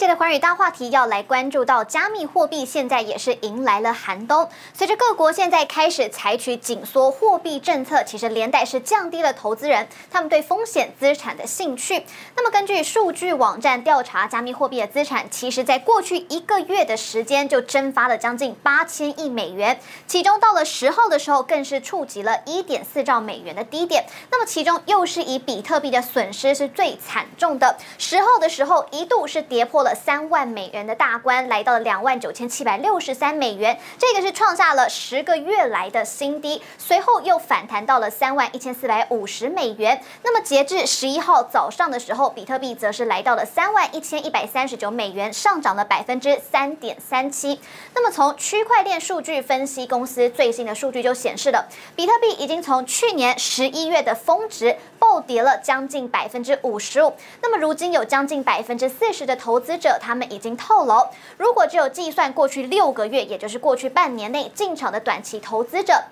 节的寰宇大话题要来关注到加密货币，现在也是迎来了寒冬。随着各国现在开始采取紧缩货币政策，其实连带是降低了投资人他们对风险资产的兴趣。那么根据数据网站调查，加密货币的资产其实在过去一个月的时间就蒸发了将近八千亿美元，其中到了十号的时候更是触及了一点四兆美元的低点。那么其中又是以比特币的损失是最惨重的，十号的时候一度是跌破了三万美元的大关，来到了两万九千七百六十三美元，这个是创下了十个月来的新低。随后又反弹到了三万一千四百五十美元。那么截至十一号早上的时候，比特币则是来到了三万一千一百三十九美元，上涨了百分之三点三七。那么从区块链数据分析公司最新的数据就显示了，比特币已经从去年十一月的峰值暴跌了将近百分之五十五。那么如今有将近百分之四十的投资者。他们已经透露。如果只有计算过去六个月，也就是过去半年内进场的短期投资者。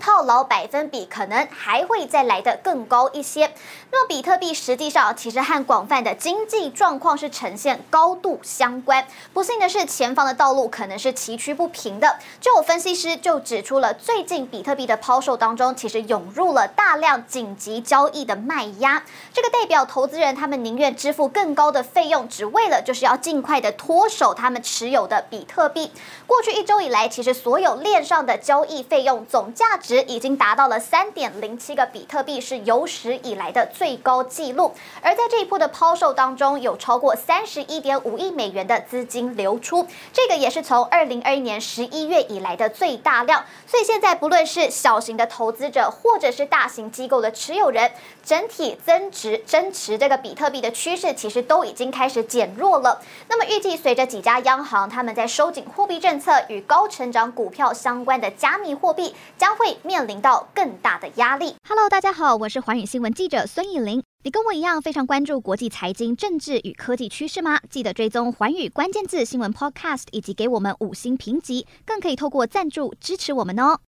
套牢百分比可能还会再来的更高一些。那么比特币实际上其实和广泛的经济状况是呈现高度相关。不幸的是，前方的道路可能是崎岖不平的。就有分析师就指出了，最近比特币的抛售当中，其实涌入了大量紧急交易的卖压。这个代表投资人他们宁愿支付更高的费用，只为了就是要尽快的脱手他们持有的比特币。过去一周以来，其实所有链上的交易费用总价值已经达到了三点零七个比特币，是有史以来的最高纪录。而在这一波的抛售当中，有超过三十一点五亿美元的资金流出，这个也是从二零二一年十一月以来的最大量。所以现在不论是小型的投资者，或者是大型机构的持有人，整体增值增持这个比特币的趋势，其实都已经开始减弱了。那么预计随着几家央行他们在收紧货币政策与高成长股票相关的加密货币将会。面临到更大的压力。Hello，大家好，我是寰宇新闻记者孙艺玲。你跟我一样非常关注国际财经、政治与科技趋势吗？记得追踪寰宇关键字新闻 Podcast，以及给我们五星评级，更可以透过赞助支持我们哦。